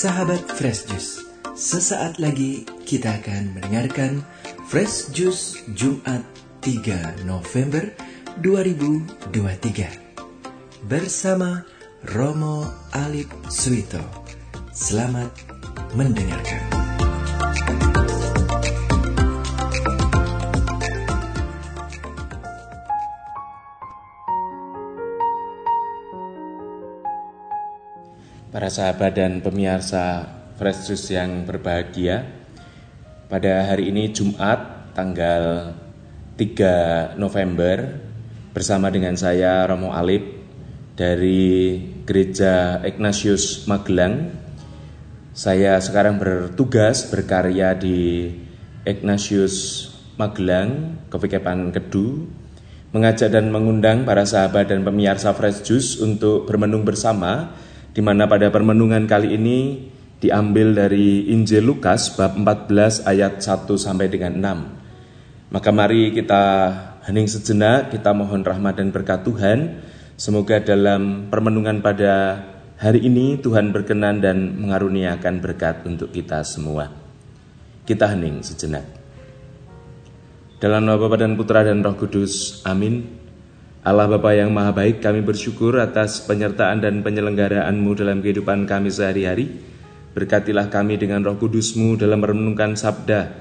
Sahabat Fresh Juice, sesaat lagi kita akan mendengarkan Fresh Juice Jumat 3 November 2023 bersama Romo Alip Suito. Selamat mendengarkan. Para sahabat dan pemirsa Fresh Juice yang berbahagia. Pada hari ini Jumat tanggal 3 November Bersama dengan saya Romo Alip dari Gereja Ignatius Magelang. Saya sekarang bertugas berkarya di Ignatius Magelang, Kevikepan Kedu Mengajak dan mengundang para sahabat dan pemirsa Fresh Juice untuk bermenung bersama di mana pada permenungan kali ini diambil dari Injil Lukas bab 14 ayat 1 sampai dengan 6. Maka mari kita hening sejenak, kita mohon rahmat dan berkat Tuhan. Semoga dalam permenungan pada hari ini Tuhan berkenan dan mengaruniakan berkat untuk kita semua. Kita hening sejenak. Dalam nama Bapa dan Putra dan Roh Kudus. Amin. Allah Bapa yang Maha Baik, kami bersyukur atas penyertaan dan penyelenggaraan-Mu dalam kehidupan kami sehari-hari. Berkatilah kami dengan roh kudus-Mu dalam merenungkan sabda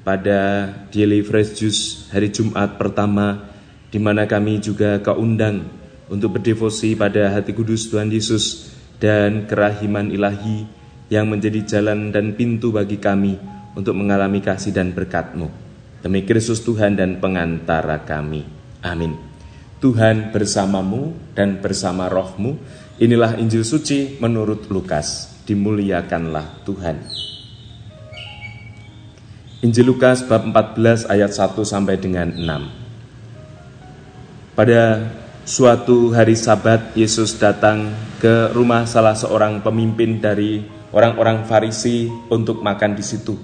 pada Daily Fresh Juice hari Jumat pertama, di mana kami juga kau undang untuk berdevosi pada hati kudus Tuhan Yesus dan kerahiman ilahi yang menjadi jalan dan pintu bagi kami untuk mengalami kasih dan berkat-Mu. Demi Kristus Tuhan dan pengantara kami. Amin. Tuhan bersamamu dan bersama rohmu. Inilah Injil suci menurut Lukas. Dimuliakanlah Tuhan. Injil Lukas bab 14 ayat 1 sampai dengan 6. Pada suatu hari sabat Yesus datang ke rumah salah seorang pemimpin dari orang-orang Farisi untuk makan di situ.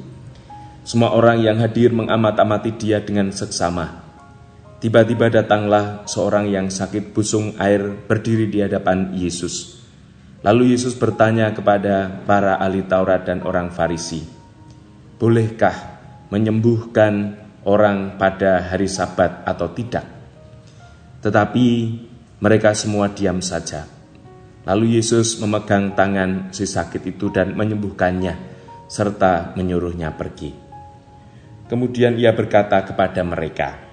Semua orang yang hadir mengamat-amati dia dengan seksama. Tiba-tiba datanglah seorang yang sakit busung air berdiri di hadapan Yesus. Lalu Yesus bertanya kepada para ahli Taurat dan orang Farisi, "Bolehkah menyembuhkan orang pada hari Sabat atau tidak?" Tetapi mereka semua diam saja. Lalu Yesus memegang tangan si sakit itu dan menyembuhkannya, serta menyuruhnya pergi. Kemudian ia berkata kepada mereka,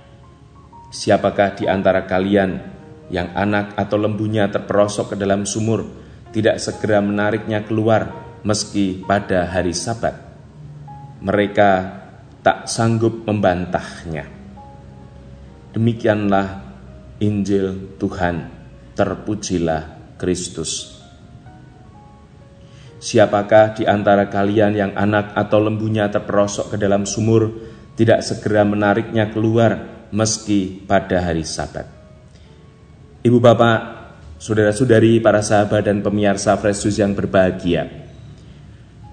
Siapakah di antara kalian yang anak atau lembunya terperosok ke dalam sumur tidak segera menariknya keluar meski pada hari Sabat? Mereka tak sanggup membantahnya. Demikianlah Injil Tuhan, terpujilah Kristus. Siapakah di antara kalian yang anak atau lembunya terperosok ke dalam sumur tidak segera menariknya keluar meski pada hari Sabat. Ibu bapak, saudara-saudari, para sahabat dan pemirsa Fresh yang berbahagia.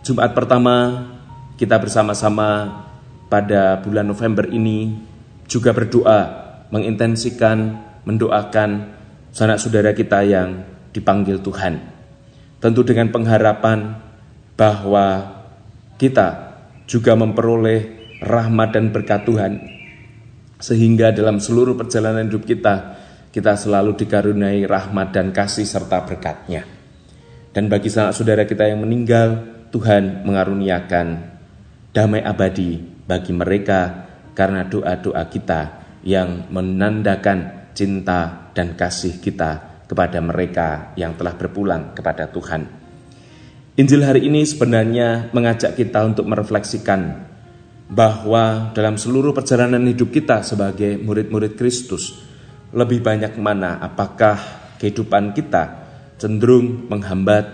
Jumat pertama kita bersama-sama pada bulan November ini juga berdoa mengintensikan mendoakan sanak saudara kita yang dipanggil Tuhan. Tentu dengan pengharapan bahwa kita juga memperoleh rahmat dan berkat Tuhan sehingga dalam seluruh perjalanan hidup kita, kita selalu dikaruniai rahmat dan kasih serta berkatnya. Dan bagi sanak saudara kita yang meninggal, Tuhan mengaruniakan damai abadi bagi mereka karena doa-doa kita yang menandakan cinta dan kasih kita kepada mereka yang telah berpulang kepada Tuhan. Injil hari ini sebenarnya mengajak kita untuk merefleksikan bahwa dalam seluruh perjalanan hidup kita sebagai murid-murid Kristus, lebih banyak mana apakah kehidupan kita cenderung menghambat,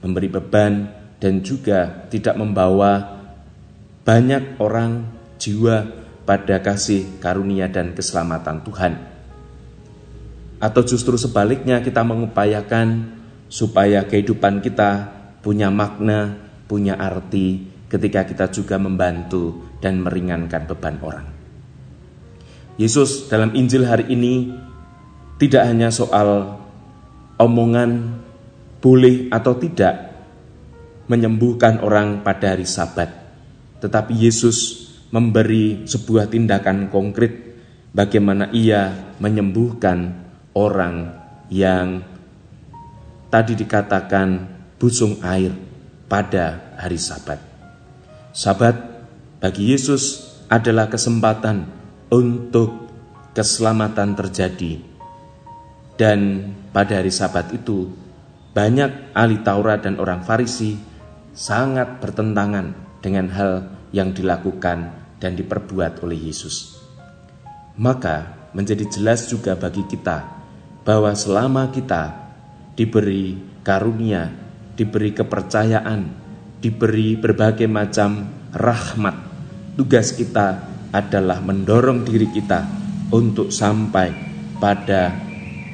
memberi beban, dan juga tidak membawa banyak orang jiwa pada kasih karunia dan keselamatan Tuhan. Atau justru sebaliknya kita mengupayakan supaya kehidupan kita punya makna, punya arti, ketika kita juga membantu dan meringankan beban orang. Yesus dalam Injil hari ini tidak hanya soal omongan boleh atau tidak, menyembuhkan orang pada hari Sabat, tetapi Yesus memberi sebuah tindakan konkret bagaimana ia menyembuhkan orang yang tadi dikatakan busung air pada hari Sabat. Sabat bagi Yesus adalah kesempatan untuk keselamatan terjadi. Dan pada hari Sabat itu, banyak ahli Taurat dan orang Farisi sangat bertentangan dengan hal yang dilakukan dan diperbuat oleh Yesus. Maka menjadi jelas juga bagi kita bahwa selama kita diberi karunia, diberi kepercayaan, diberi berbagai macam rahmat, tugas kita adalah mendorong diri kita untuk sampai pada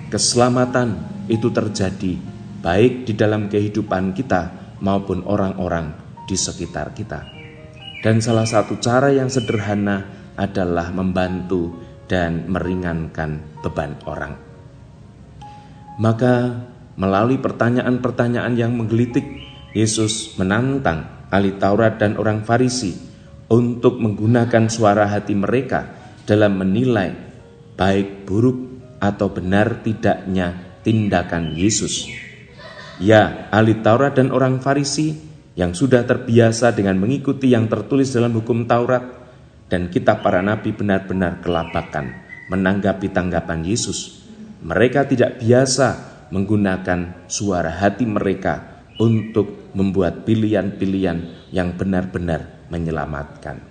keselamatan itu terjadi baik di dalam kehidupan kita maupun orang-orang di sekitar kita. Dan salah satu cara yang sederhana adalah membantu dan meringankan beban orang. Maka melalui pertanyaan-pertanyaan yang menggelitik, Yesus menantang ahli Taurat dan orang Farisi untuk menggunakan suara hati mereka dalam menilai baik buruk atau benar tidaknya tindakan Yesus. Ya, ahli Taurat dan orang Farisi yang sudah terbiasa dengan mengikuti yang tertulis dalam hukum Taurat dan kitab para nabi benar-benar kelabakan menanggapi tanggapan Yesus. Mereka tidak biasa menggunakan suara hati mereka untuk membuat pilihan-pilihan yang benar-benar menyelamatkan.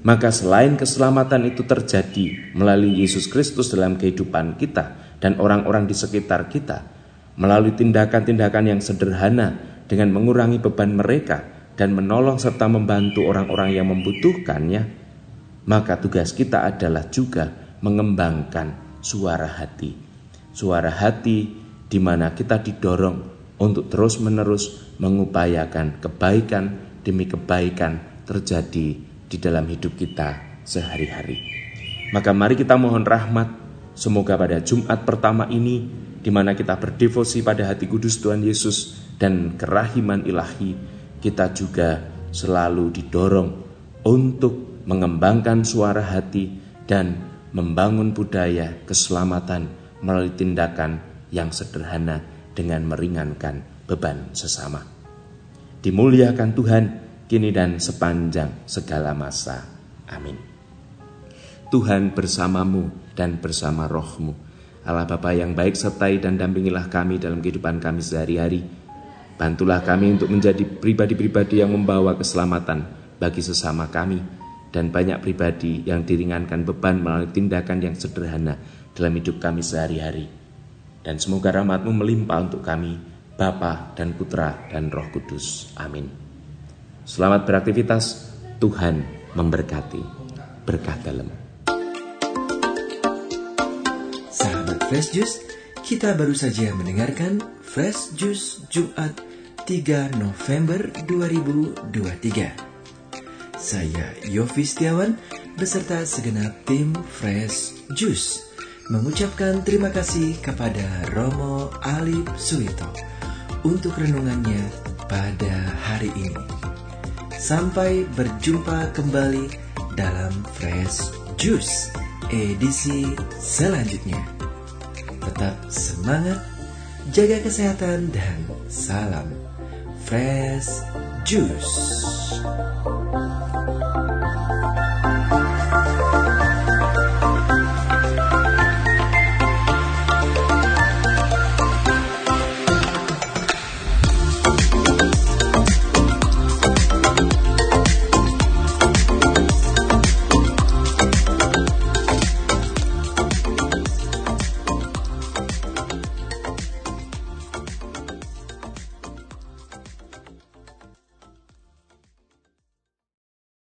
Maka selain keselamatan itu terjadi melalui Yesus Kristus dalam kehidupan kita dan orang-orang di sekitar kita, melalui tindakan-tindakan yang sederhana dengan mengurangi beban mereka dan menolong serta membantu orang-orang yang membutuhkannya, maka tugas kita adalah juga mengembangkan suara hati. Suara hati di mana kita didorong untuk terus-menerus mengupayakan kebaikan demi kebaikan terjadi di dalam hidup kita sehari-hari. Maka mari kita mohon rahmat semoga pada Jumat pertama ini di mana kita berdevosi pada hati kudus Tuhan Yesus dan kerahiman ilahi, kita juga selalu didorong untuk mengembangkan suara hati dan membangun budaya keselamatan melalui tindakan yang sederhana dengan meringankan beban sesama. Dimuliakan Tuhan kini dan sepanjang segala masa. Amin. Tuhan bersamamu dan bersama rohmu Allah Bapa yang baik sertai dan dampingilah kami dalam kehidupan kami sehari-hari. Bantulah kami untuk menjadi pribadi-pribadi yang membawa keselamatan bagi sesama kami dan banyak pribadi yang diringankan beban melalui tindakan yang sederhana dalam hidup kami sehari-hari. Dan semoga rahmatmu melimpah untuk kami, Bapa dan Putra dan Roh Kudus. Amin. Selamat beraktivitas, Tuhan memberkati. Berkah dalam. Fresh Juice, kita baru saja mendengarkan Fresh Juice Jumat 3 November 2023. Saya Yofi Setiawan beserta segenap tim Fresh Juice mengucapkan terima kasih kepada Romo Alip Suito untuk renungannya pada hari ini. Sampai berjumpa kembali dalam Fresh Juice edisi selanjutnya. Tetap semangat, jaga kesehatan, dan salam Fresh Juice.